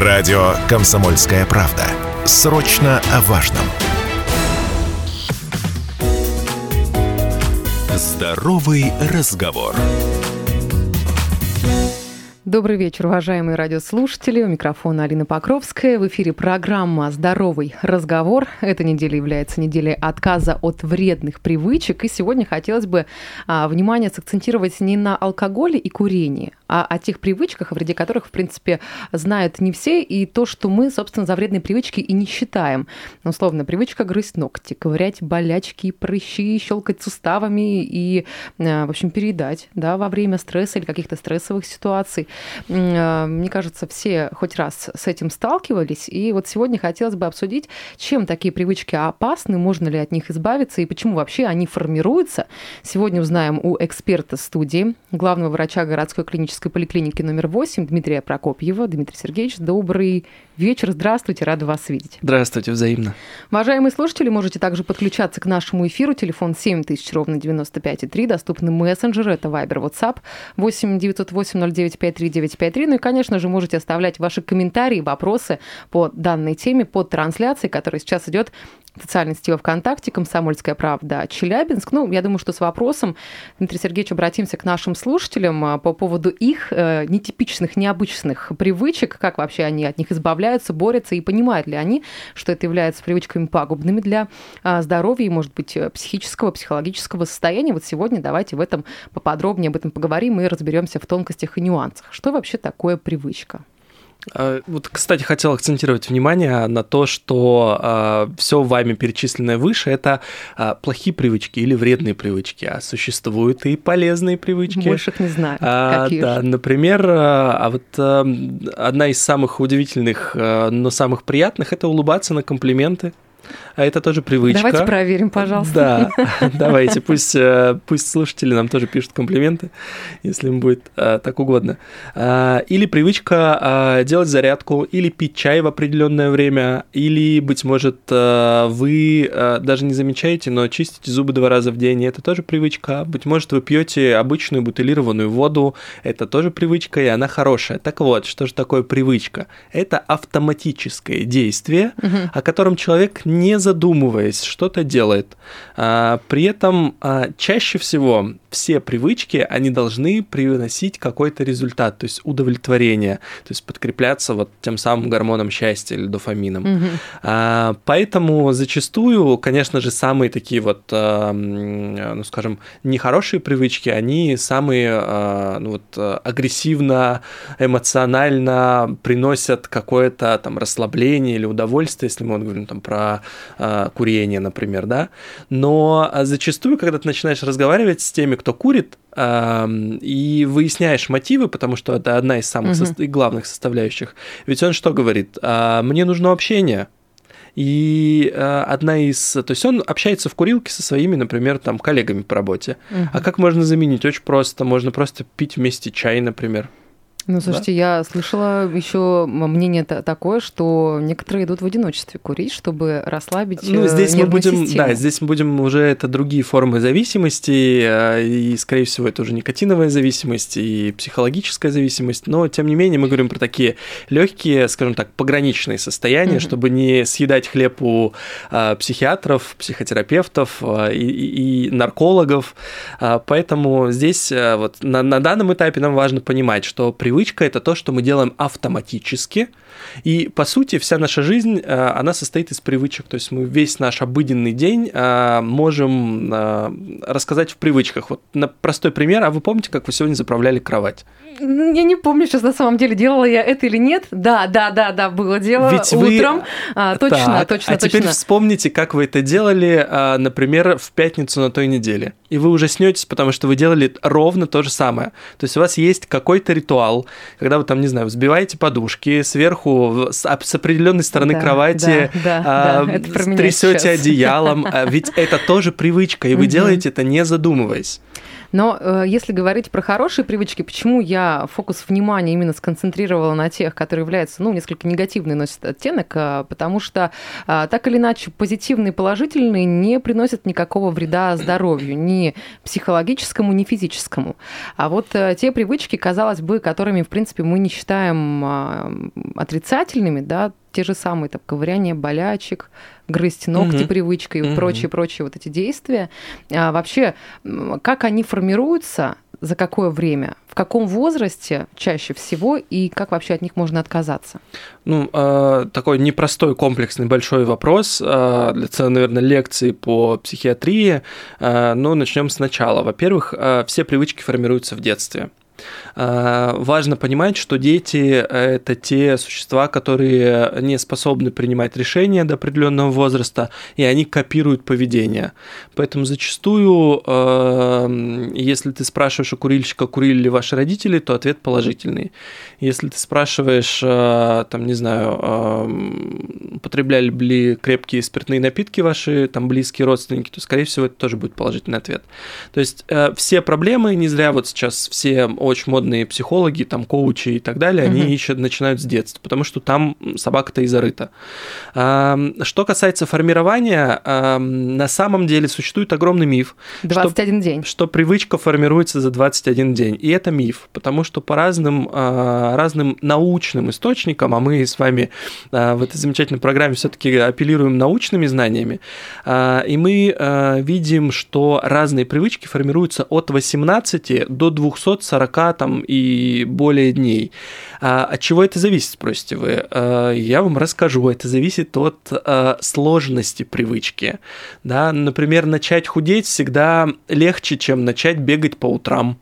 Радио «Комсомольская правда». Срочно о важном. Здоровый разговор. Добрый вечер, уважаемые радиослушатели. У микрофона Алина Покровская. В эфире программа «Здоровый разговор». Эта неделя является неделей отказа от вредных привычек. И сегодня хотелось бы а, внимание сакцентировать не на алкоголе и курении, а о тех привычках, о вреде которых, в принципе, знают не все, и то, что мы, собственно, за вредные привычки и не считаем. Условно, привычка грызть ногти, ковырять болячки, прыщи, щелкать суставами и, а, в общем, переедать да, во время стресса или каких-то стрессовых ситуаций. Э, мне кажется, все хоть раз с этим сталкивались. И вот сегодня хотелось бы обсудить, чем такие привычки опасны, можно ли от них избавиться и почему вообще они формируются. Сегодня узнаем у эксперта студии, главного врача городской клинической поликлиники номер 8 Дмитрия Прокопьева. Дмитрий Сергеевич, добрый вечер. Здравствуйте, рада вас видеть. Здравствуйте, взаимно. Уважаемые слушатели, можете также подключаться к нашему эфиру. Телефон 7000, ровно 95,3. Доступны мессенджеры, это Viber, WhatsApp 8 908 0953 953. Ну и, конечно же, можете оставлять ваши комментарии, вопросы по данной теме под трансляцией, которая сейчас идет в социальной сети ВКонтакте «Комсомольская правда» Челябинск. Ну, я думаю, что с вопросом, Дмитрий Сергеевич, обратимся к нашим слушателям а, по поводу их э, нетипичных, необычных привычек, как вообще они от них избавляются, борются, и понимают ли они, что это является привычками пагубными для а, здоровья и, может быть, психического, психологического состояния. Вот сегодня давайте в этом поподробнее об этом поговорим и разберемся в тонкостях и нюансах. Что вообще такое привычка? А, вот, кстати, хотел акцентировать внимание на то, что э, а, все вами перечисленное выше это э, плохие привычки или вредные привычки, а существуют и полезные привычки. Больше их не знаю. А, Какие да, же? например, а вот а, одна из самых удивительных, но самых приятных это улыбаться на комплименты. А это тоже привычка. Давайте проверим, пожалуйста. Да, давайте, пусть, э, пусть слушатели нам тоже пишут комплименты, если им будет э, так угодно. А, или привычка делать зарядку, или пить чай в определенное время, или, быть может, э, вы даже не замечаете, но чистите зубы два раза в день, это тоже привычка. Быть может, вы пьете обычную бутылированную воду, это тоже привычка, и она хорошая. Так вот, что же такое привычка? Это автоматическое действие, угу. о котором человек не задумываясь, что-то делает. А, при этом а, чаще всего все привычки, они должны приносить какой-то результат, то есть удовлетворение, то есть подкрепляться вот тем самым гормоном счастья или дофамином. Угу. А, поэтому зачастую, конечно же, самые такие вот, ну скажем, нехорошие привычки, они самые ну, вот, агрессивно, эмоционально приносят какое-то там расслабление или удовольствие, если мы говорим там про э, курение, например, да. Но а, зачастую, когда ты начинаешь разговаривать с теми, кто курит, и выясняешь мотивы, потому что это одна из самых угу. со- главных составляющих, ведь он что говорит? Э, Мне нужно общение. И э, одна из... То есть он общается в курилке со своими, например, там, коллегами по работе. Угу. А как можно заменить? Очень просто. Можно просто пить вместе чай, например. Ну, слушайте, да? я слышала еще мнение такое, что некоторые идут в одиночестве курить, чтобы расслабить Ну, э, здесь мы будем, систему. да, здесь мы будем уже это другие формы зависимости, э, и, скорее всего, это уже никотиновая зависимость и психологическая зависимость, но, тем не менее, мы говорим про такие легкие, скажем так, пограничные состояния, mm-hmm. чтобы не съедать хлеб у а, психиатров, психотерапевтов и, и, наркологов, поэтому здесь вот на, на данном этапе нам важно понимать, что привычка привычка это то, что мы делаем автоматически. И по сути вся наша жизнь, э, она состоит из привычек. То есть мы весь наш обыденный день э, можем э, рассказать в привычках. Вот на простой пример. А вы помните, как вы сегодня заправляли кровать? Я не помню сейчас на самом деле, делала я это или нет. Да, да, да, да, было дело Ведь утром. Вы... А, точно, так, точно, а теперь вспомните, как вы это делали, например, в пятницу на той неделе. И вы ужаснетесь, потому что вы делали ровно то же самое. То есть у вас есть какой-то ритуал, когда вы там, не знаю, взбиваете подушки, сверху с, с определенной стороны да, кровати да, да, а, да, трясете одеялом, а ведь это тоже привычка, и вы делаете это не задумываясь. Но э, если говорить про хорошие привычки, почему я фокус внимания именно сконцентрировала на тех, которые являются, ну, несколько негативный носят оттенок, э, потому что э, так или иначе позитивные положительные не приносят никакого вреда здоровью, ни психологическому, ни физическому. А вот э, те привычки, казалось бы, которыми, в принципе, мы не считаем э, отрицательными, да, те же самые там ковыряние болячек, грызть ногти угу. привычкой и угу. прочие-прочие вот эти действия. А вообще, как они формируются, за какое время, в каком возрасте чаще всего и как вообще от них можно отказаться? Ну, э, такой непростой, комплексный, большой вопрос э, для целой, наверное, лекции по психиатрии. Э, но начнем сначала. Во-первых, все привычки формируются в детстве. А, важно понимать, что дети – это те существа, которые не способны принимать решения до определенного возраста, и они копируют поведение. Поэтому зачастую, а, если ты спрашиваешь у курильщика, курили ли ваши родители, то ответ положительный. Если ты спрашиваешь, а, там, не знаю, употребляли ли крепкие спиртные напитки ваши там близкие родственники, то, скорее всего, это тоже будет положительный ответ. То есть э, все проблемы, не зря вот сейчас все очень модные психологи, там, коучи и так далее, угу. они ищут, начинают с детства, потому что там собака-то и зарыта. Что касается формирования, на самом деле существует огромный миф. 21 что, день. Что привычка формируется за 21 день. И это миф, потому что по разным, а, разным научным источникам, а мы с вами а, в этой замечательной программе все-таки апеллируем научными знаниями, а, и мы видим, что разные привычки формируются от 18 до 240 там и более дней. А от чего это зависит, спросите вы? А, я вам расскажу. Это зависит от а, сложности привычки. Да? Например, начать худеть всегда легче, чем начать бегать по утрам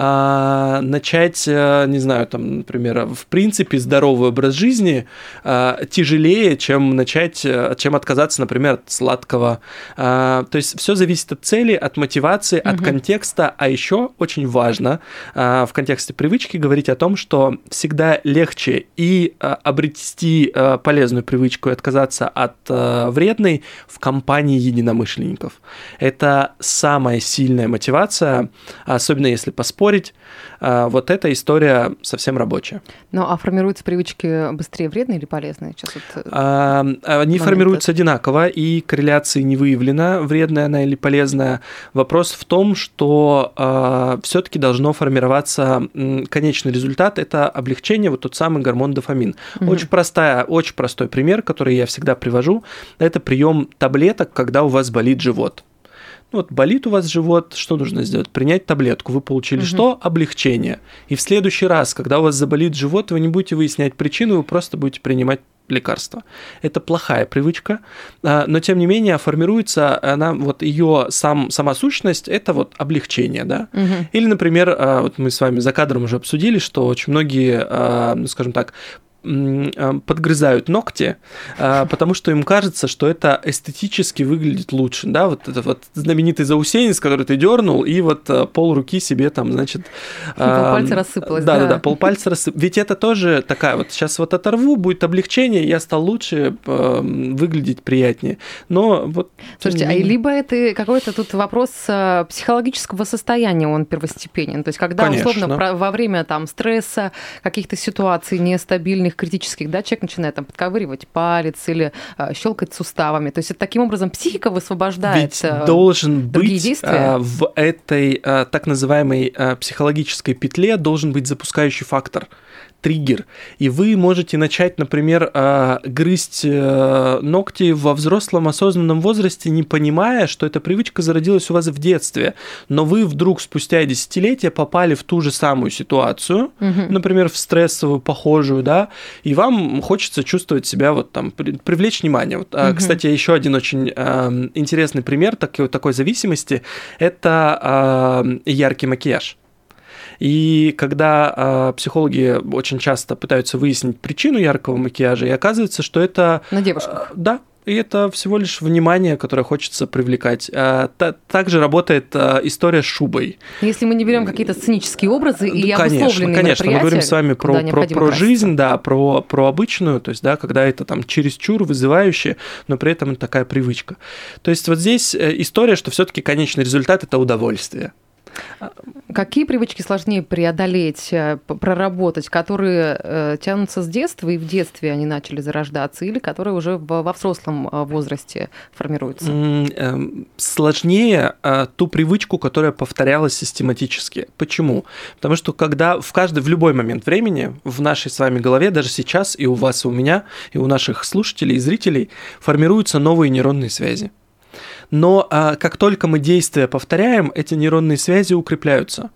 а, начать, э, не знаю, там, например, в принципе здоровый образ жизни а, тяжелее, чем начать, э, чем отказаться, например, от сладкого. А, то есть все зависит от цели, от мотивации, угу. от контекста, а еще очень важно а, в контексте привычки говорить о том, что всегда легче и а, обрести а, полезную привычку и отказаться от а, вредной в компании единомышленников. Это самая сильная мотивация, особенно если поспорить спорить. А, вот эта история совсем рабочая. Ну, а формируются привычки быстрее вредные или полезные? Сейчас вот э, а, они формируются одинаково, и корреляции не выявлена, вредная она или полезная. Вопрос в том, что а, все-таки должно формироваться конечный результат, это облегчение, вот тот самый гормон дофамин. Угу. Очень простая, очень простой пример, который я всегда привожу, это прием таблеток, когда у вас болит живот. Ну, вот болит у вас живот, что нужно сделать? Принять таблетку. Вы получили угу. что? Облегчение. И в следующий раз, когда у вас заболит живот, вы не будете выяснять причину, вы просто будете принимать лекарства. Это плохая привычка, а, но тем не менее формируется она, вот ее сам, сама сущность, это вот облегчение, да. Угу. Или, например, а, вот мы с вами за кадром уже обсудили, что очень многие, а, ну, скажем так, подгрызают ногти, а, потому что им кажется, что это эстетически выглядит лучше, да, вот это вот знаменитый заусенец, который ты дернул, и вот а, пол руки себе там, значит... Полпальца рассыпалось, да. Да, да, полпальца рассыпалось. Ведь это тоже такая вот, сейчас вот оторву, будет облегчение, я стал лучше, выглядеть приятнее, но вот... Слушайте, а либо это какой-то тут вопрос психологического состояния, он первостепенен, то есть когда, Конечно. условно, во время там стресса, каких-то ситуаций нестабильных, сильных критических, да, человек начинает там подковыривать палец или а, щелкать суставами. То есть это таким образом психика высвобождает Ведь а, должен быть действия. А, в этой а, так называемой а, психологической петле должен быть запускающий фактор триггер. И вы можете начать, например, а, грызть э, ногти во взрослом осознанном возрасте, не понимая, что эта привычка зародилась у вас в детстве. Но вы вдруг спустя десятилетия попали в ту же самую ситуацию, угу. например, в стрессовую, похожую, да, и вам хочется чувствовать себя вот там, привлечь внимание. Вот, угу. Кстати, еще один очень э, интересный пример такой, такой зависимости – это э, яркий макияж. И когда э, психологи очень часто пытаются выяснить причину яркого макияжа, и оказывается, что это... На девушках. Э, да, и это всего лишь внимание, которое хочется привлекать. Также работает история с шубой. Если мы не берем какие-то сценические образы и конечно, обусловленные Конечно, мы говорим с вами про, про, про жизнь, да, про, про обычную, то есть, да, когда это там чересчур вызывающе, но при этом это такая привычка. То есть вот здесь э, история, что все таки конечный результат – это удовольствие. Какие привычки сложнее преодолеть, э, проработать, которые э, тянутся с детства и в детстве они начали зарождаться, или которые уже во взрослом э, возрасте формируются? Эм, сложнее ту привычку, которая повторялась систематически. Почему? Потому что когда в каждый, в любой момент времени в нашей с вами голове, даже сейчас и у вас, и у меня, и у наших слушателей и зрителей формируются новые нейронные связи но а, как только мы действия повторяем, эти нейронные связи укрепляются.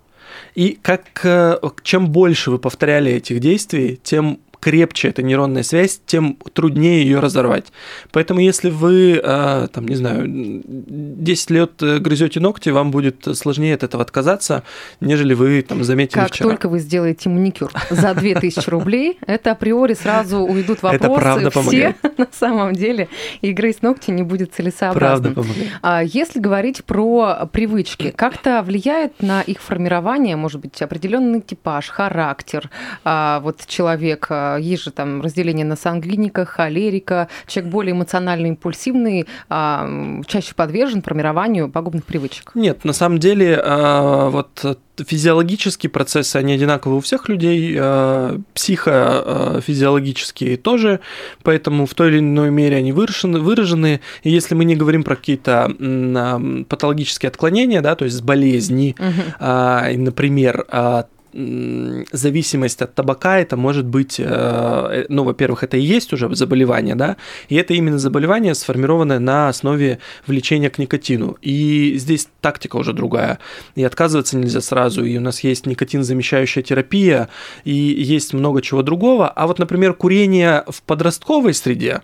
И как, э, чем больше вы повторяли этих действий, тем крепче эта нейронная связь, тем труднее ее разорвать. Поэтому если вы, а, там, не знаю, 10 лет э, грызете ногти, вам будет сложнее от этого отказаться, нежели вы там заметили как вчера. Как только вы сделаете маникюр за 2000 рублей, это априори сразу уйдут вопросы. Это правда помогает. Все на самом деле, и грызть ногти не будет целесообразным. Правда помогает. А если говорить про привычки, как-то влияет на их формирование, может быть, определенный типаж, характер а, вот человека, есть же там разделение на сангвиника, холерика. Человек более эмоционально импульсивный, а, чаще подвержен формированию пагубных привычек. Нет, на самом деле а, вот физиологические процессы, они одинаковые у всех людей, а, психофизиологические тоже, поэтому в той или иной мере они выражены, выражены. И если мы не говорим про какие-то патологические отклонения, да, то есть болезни, угу. например, зависимость от табака, это может быть, э, э, ну, во-первых, это и есть уже заболевание, да, и это именно заболевание, сформированное на основе влечения к никотину. И здесь тактика уже другая, и отказываться нельзя сразу, и у нас есть никотин-замещающая терапия, и есть много чего другого. А вот, например, курение в подростковой среде,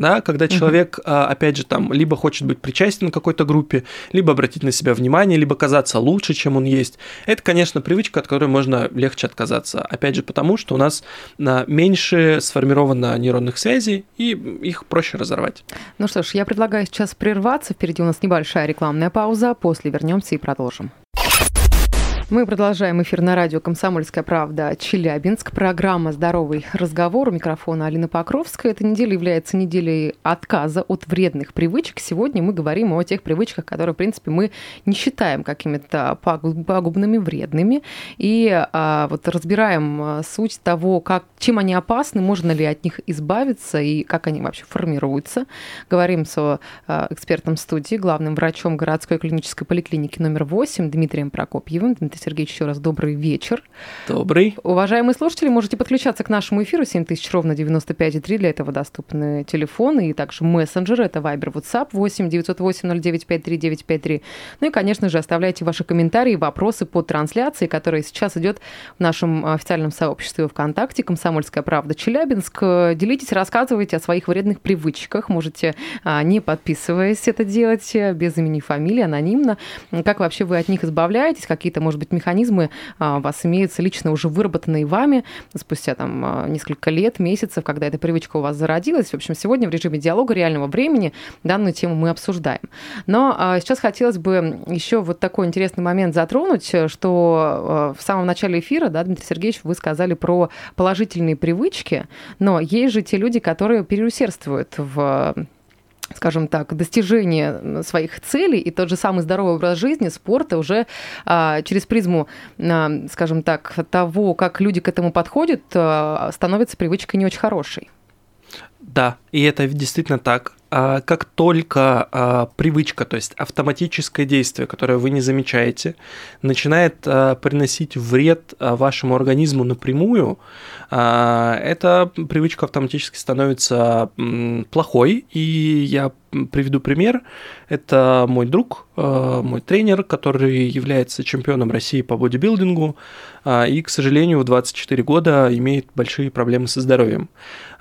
да, когда человек, угу. опять же, там, либо хочет быть причастен к какой-то группе, либо обратить на себя внимание, либо казаться лучше, чем он есть. Это, конечно, привычка, от которой можно легче отказаться. Опять же, потому что у нас а, меньше сформировано нейронных связей, и их проще разорвать. Ну что ж, я предлагаю сейчас прерваться. Впереди у нас небольшая рекламная пауза. После вернемся и продолжим. Мы продолжаем эфир на радио «Комсомольская правда» Челябинск. Программа «Здоровый разговор». У микрофона Алина Покровская. Эта неделя является неделей отказа от вредных привычек. Сегодня мы говорим о тех привычках, которые, в принципе, мы не считаем какими-то пагубными, вредными. И а, вот разбираем а, суть того, как, чем они опасны, можно ли от них избавиться и как они вообще формируются. Говорим с а, экспертом студии, главным врачом городской клинической поликлиники номер 8 Дмитрием Прокопьевым. Дмитрий Сергеевич, еще раз добрый вечер. Добрый. Уважаемые слушатели, можете подключаться к нашему эфиру 7000 ровно 95,3. Для этого доступны телефоны и также мессенджеры. Это Viber, WhatsApp 8 908 0953 953. Ну и, конечно же, оставляйте ваши комментарии, вопросы по трансляции, которая сейчас идет в нашем официальном сообществе ВКонтакте «Комсомольская правда Челябинск». Делитесь, рассказывайте о своих вредных привычках. Можете, а, не подписываясь, это делать без имени и фамилии, анонимно. Как вообще вы от них избавляетесь? Какие-то, может быть, быть, механизмы а, у вас имеются лично уже выработанные вами спустя там а, несколько лет, месяцев, когда эта привычка у вас зародилась. В общем, сегодня в режиме диалога реального времени данную тему мы обсуждаем. Но а, сейчас хотелось бы еще вот такой интересный момент затронуть, что в самом начале эфира, да, Дмитрий Сергеевич, вы сказали про положительные привычки, но есть же те люди, которые переусердствуют в скажем так, достижение своих целей и тот же самый здоровый образ жизни, спорта уже а, через призму, а, скажем так, того, как люди к этому подходят, а, становится привычкой не очень хорошей. Да, и это действительно так. А как только а, привычка, то есть автоматическое действие, которое вы не замечаете, начинает а, приносить вред вашему организму напрямую, эта привычка автоматически становится плохой. И я приведу пример. Это мой друг, мой тренер, который является чемпионом России по бодибилдингу и, к сожалению, в 24 года имеет большие проблемы со здоровьем.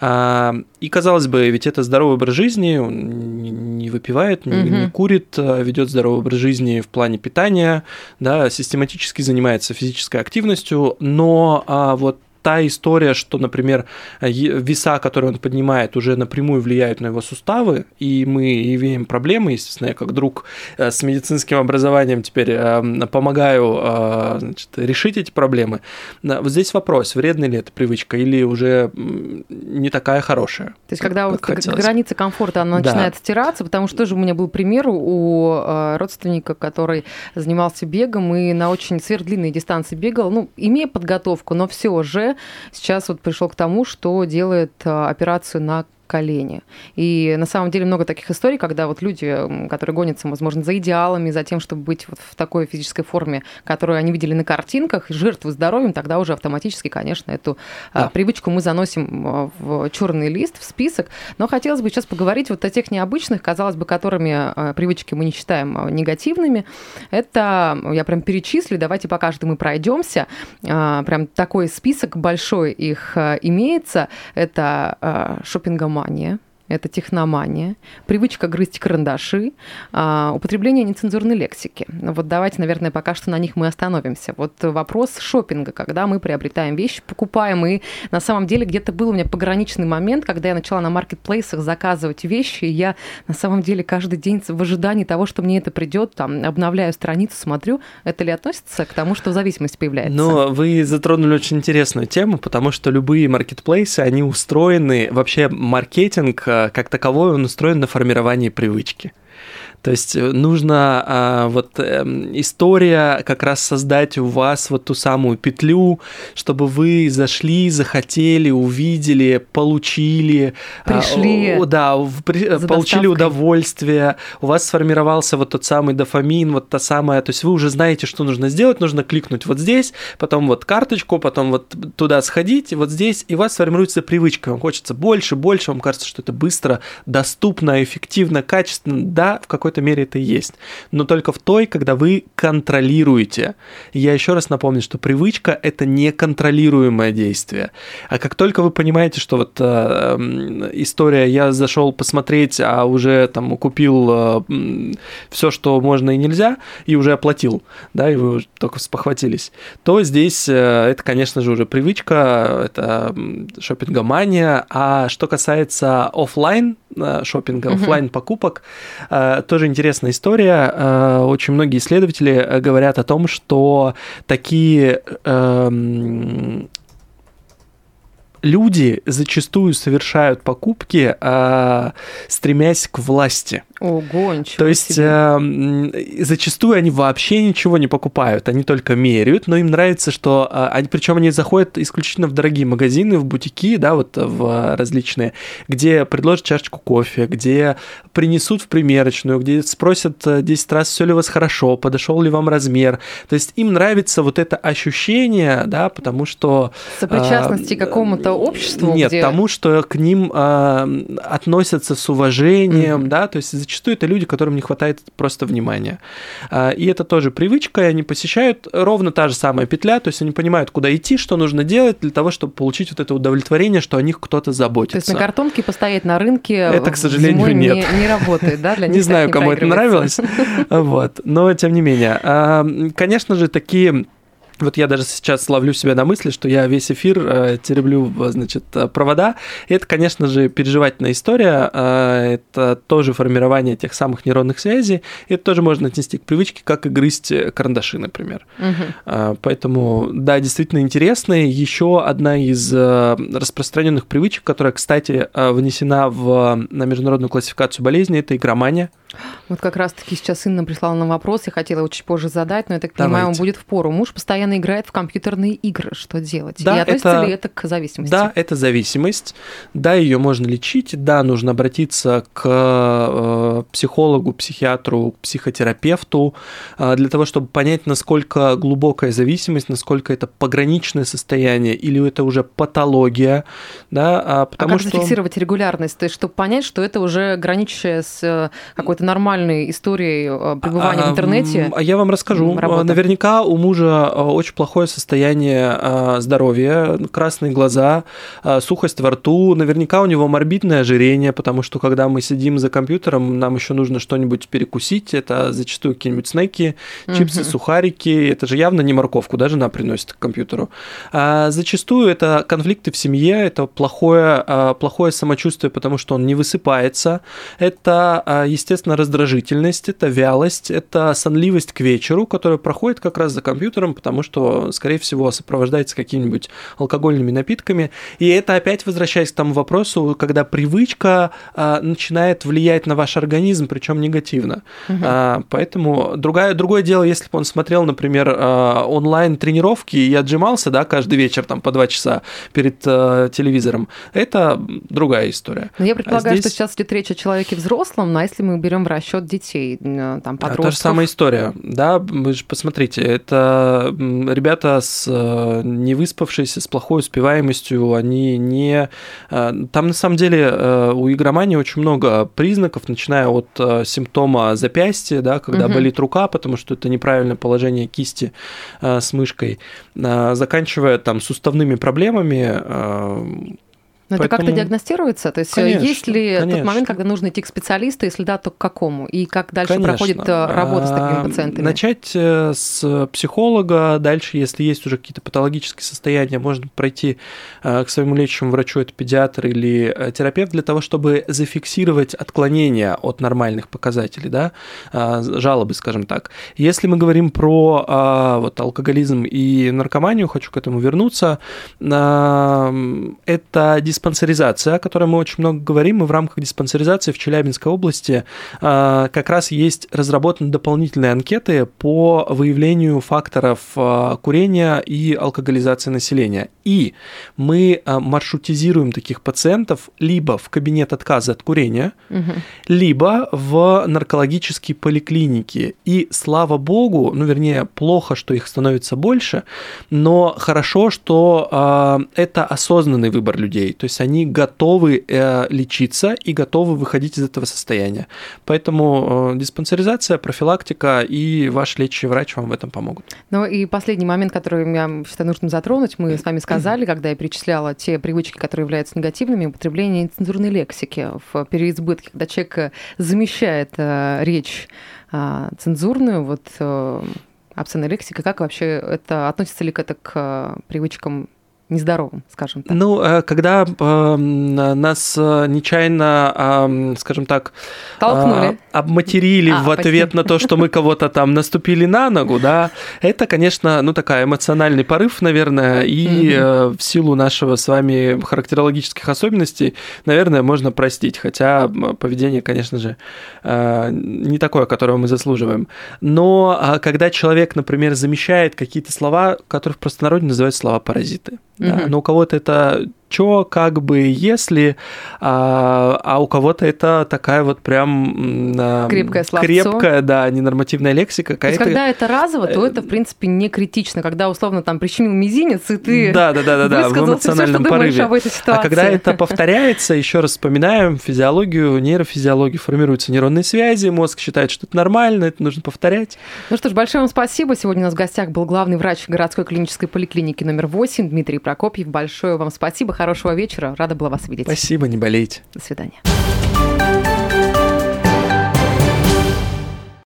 И казалось бы, ведь это здоровый образ жизни, он не выпивает, не, угу. не курит, а ведет здоровый образ жизни в плане питания, да, систематически занимается физической активностью, но а, вот та история, что, например, веса, которые он поднимает, уже напрямую влияют на его суставы, и мы имеем проблемы, естественно, я как друг э, с медицинским образованием теперь э, помогаю э, значит, решить эти проблемы. Вот здесь вопрос, вредна ли эта привычка или уже не такая хорошая. То есть, когда вот граница комфорта она да. начинает стираться, потому что тоже у меня был пример у родственника, который занимался бегом и на очень сверхдлинные дистанции бегал, ну, имея подготовку, но все же сейчас вот пришел к тому, что делает операцию на колени. И на самом деле много таких историй, когда вот люди, которые гонятся, возможно, за идеалами, за тем, чтобы быть вот в такой физической форме, которую они видели на картинках, жертвы здоровьем, тогда уже автоматически, конечно, эту а, да. привычку мы заносим а, в черный лист, в список. Но хотелось бы сейчас поговорить вот о тех необычных, казалось бы, которыми а, привычки мы не считаем негативными. Это, я прям перечислю, давайте по каждому пройдемся. Прям такой список большой их имеется. Это шопингомания, внимание это техномания, привычка грызть карандаши, а, употребление нецензурной лексики. Вот давайте, наверное, пока что на них мы остановимся. Вот вопрос шопинга, когда мы приобретаем вещи, покупаем, и на самом деле где-то был у меня пограничный момент, когда я начала на маркетплейсах заказывать вещи, и я на самом деле каждый день в ожидании того, что мне это придет, там, обновляю страницу, смотрю, это ли относится к тому, что зависимость появляется? Ну, вы затронули очень интересную тему, потому что любые маркетплейсы, они устроены, вообще маркетинг как таковой он устроен на формировании привычки. То есть э, нужно а, вот а, история как раз создать у вас вот ту самую петлю, чтобы вы зашли, захотели, увидели, получили, пришли, а, да, в, при, получили доставкой. удовольствие, у вас сформировался вот тот самый дофамин, вот та самая, то есть вы уже знаете, что нужно сделать, нужно кликнуть вот здесь, потом вот карточку, потом вот туда сходить, вот здесь, и у вас формируется привычка, вам хочется больше, больше, вам кажется, что это быстро, доступно, эффективно, качественно, да, в какой какой-то мере это и есть. Но только в той, когда вы контролируете. Я еще раз напомню, что привычка – это неконтролируемое действие. А как только вы понимаете, что вот э, история «я зашел посмотреть, а уже там купил э, все, что можно и нельзя, и уже оплатил, да, и вы только спохватились, то здесь э, это, конечно же, уже привычка, это шопингомания. А что касается офлайн э, шопинга, офлайн покупок, э, то тоже интересная история. Э, очень многие исследователи э, говорят о том, что такие эм, люди зачастую совершают покупки, э, стремясь к власти. Ого, ничего То есть э, зачастую они вообще ничего не покупают, они только меряют, но им нравится, что э, они, причем они заходят исключительно в дорогие магазины, в бутики, да, вот в различные, где предложат чашечку кофе, где принесут в примерочную, где спросят 10 раз, все ли у вас хорошо, подошел ли вам размер. То есть им нравится вот это ощущение, да, потому что... Сопричастности э, к какому-то обществу? Нет, где... тому, что к ним э, относятся с уважением, mm-hmm. да, то есть зачастую это люди, которым не хватает просто внимания. А, и это тоже привычка, и они посещают ровно та же самая петля, то есть они понимают, куда идти, что нужно делать для того, чтобы получить вот это удовлетворение, что о них кто-то заботится. То есть на картонке постоять на рынке это, к сожалению, нет. Не, не работает, да? Для не знаю, кому это нравилось, вот, но тем не менее. А, конечно же, такие вот я даже сейчас ловлю себя на мысли, что я весь эфир э, тереблю, значит, э, провода. И это, конечно же, переживательная история. Э, это тоже формирование тех самых нейронных связей. И это тоже можно отнести к привычке, как и грызть карандаши, например. Угу. Э, поэтому, да, действительно интересно. Еще одна из э, распространенных привычек, которая, кстати, э, внесена в, на международную классификацию болезней, это игромания. Вот как раз-таки сейчас Инна прислала нам вопрос, я хотела чуть позже задать, но я так Давайте. понимаю, он будет в пору. Муж постоянно играет в компьютерные игры. Что делать? Да, И относится это... ли это к зависимости? Да, это зависимость. Да, ее можно лечить. Да, нужно обратиться к э, психологу, психиатру, психотерапевту э, для того, чтобы понять, насколько глубокая зависимость, насколько это пограничное состояние или это уже патология. Да, а, потому а как что... зафиксировать регулярность? То есть, чтобы понять, что это уже граничащее с э, какой-то это нормальной историей э, пребывания в интернете? А я вам расскажу. Работа. Наверняка у мужа очень плохое состояние здоровья, красные глаза, сухость во рту. Наверняка у него морбидное ожирение, потому что когда мы сидим за компьютером, нам еще нужно что-нибудь перекусить. Это зачастую какие-нибудь снеки, чипсы, угу. сухарики. Это же явно не морковку, даже жена приносит к компьютеру. А зачастую это конфликты в семье, это плохое, плохое самочувствие, потому что он не высыпается. Это, естественно, раздражительность, это вялость, это сонливость к вечеру, которая проходит как раз за компьютером, потому что, скорее всего, сопровождается какими-нибудь алкогольными напитками. И это опять возвращаясь к тому вопросу, когда привычка начинает влиять на ваш организм, причем негативно. Угу. Поэтому другое, другое дело, если бы он смотрел, например, онлайн тренировки и отжимался, да, каждый вечер там по два часа перед э, телевизором, это другая история. Но я предполагаю, а здесь... что сейчас идет речь о человеке взрослом, но если мы берем в расчет детей, э, там, подростков... А, та же самая история, да, вы же посмотрите, это ребята с э, не выспавшиеся, с плохой успеваемостью, они не... Э, там на самом деле у игромании очень много признаков, начиная от симптома запястья, да, когда угу. болит рука, потому что это неправильное положение кисти с мышкой, заканчивая там суставными проблемами, но Поэтому... это как-то диагностируется? То есть э, конечно, есть ли конечно. тот момент, когда нужно идти к специалисту, если да, то к какому? И как дальше конечно. проходит э, работа с такими пациентами? Начать э, с психолога, дальше, если есть уже какие-то патологические состояния, можно пройти к своему лечащему врачу, это педиатр или терапевт, для того, чтобы зафиксировать отклонения от нормальных показателей, да, жалобы, скажем так. Если мы говорим про вот, алкоголизм и наркоманию, хочу к этому вернуться, это диспансер диспансеризация, о которой мы очень много говорим, и в рамках диспансеризации в Челябинской области а, как раз есть разработаны дополнительные анкеты по выявлению факторов а, курения и алкоголизации населения. И мы а, маршрутизируем таких пациентов либо в кабинет отказа от курения, угу. либо в наркологические поликлиники. И слава богу, ну вернее, плохо, что их становится больше, но хорошо, что это осознанный выбор людей. То есть они готовы э, лечиться и готовы выходить из этого состояния. Поэтому э, диспансеризация, профилактика и ваш лечащий врач вам в этом помогут. Ну и последний момент, который я считаю нужным затронуть, мы с вами сказали, когда я перечисляла те привычки, которые являются негативными, употребление нецензурной лексики в переизбытке, когда человек замещает э, речь цензурную, вот обсценная лексика, как вообще это относится ли это к привычкам нездоровым, скажем так. Ну, э, когда э, нас э, нечаянно, скажем так, Толкнули. обматерили а, в ответ почти. на то, что мы кого-то там наступили на ногу, да, это, конечно, ну, такая эмоциональный порыв, наверное, и в силу нашего с вами характерологических особенностей, наверное, можно простить, хотя поведение, конечно же, не такое, которого мы заслуживаем. Но а, когда человек, например, замещает какие-то слова, которые в простонародье называются слова-паразиты, да, но у кого-то это что, как бы, если, а, а у кого-то это такая вот прям крепкая, словцо. крепкая, да, ненормативная лексика. То есть, когда это разово, то это, в принципе, не критично. Когда, условно, там прищемил мизинец, и ты да, да, да, да, да, в эмоциональном все, порыве. об этой ситуации. А когда это повторяется, еще раз вспоминаем физиологию, нейрофизиологию, формируются нейронные связи, мозг считает, что это нормально, это нужно повторять. Ну что ж, большое вам спасибо. Сегодня у нас в гостях был главный врач городской клинической поликлиники номер 8 Дмитрий Прокопьев. Большое вам спасибо хорошего вечера. Рада была вас видеть. Спасибо, не болейте. До свидания.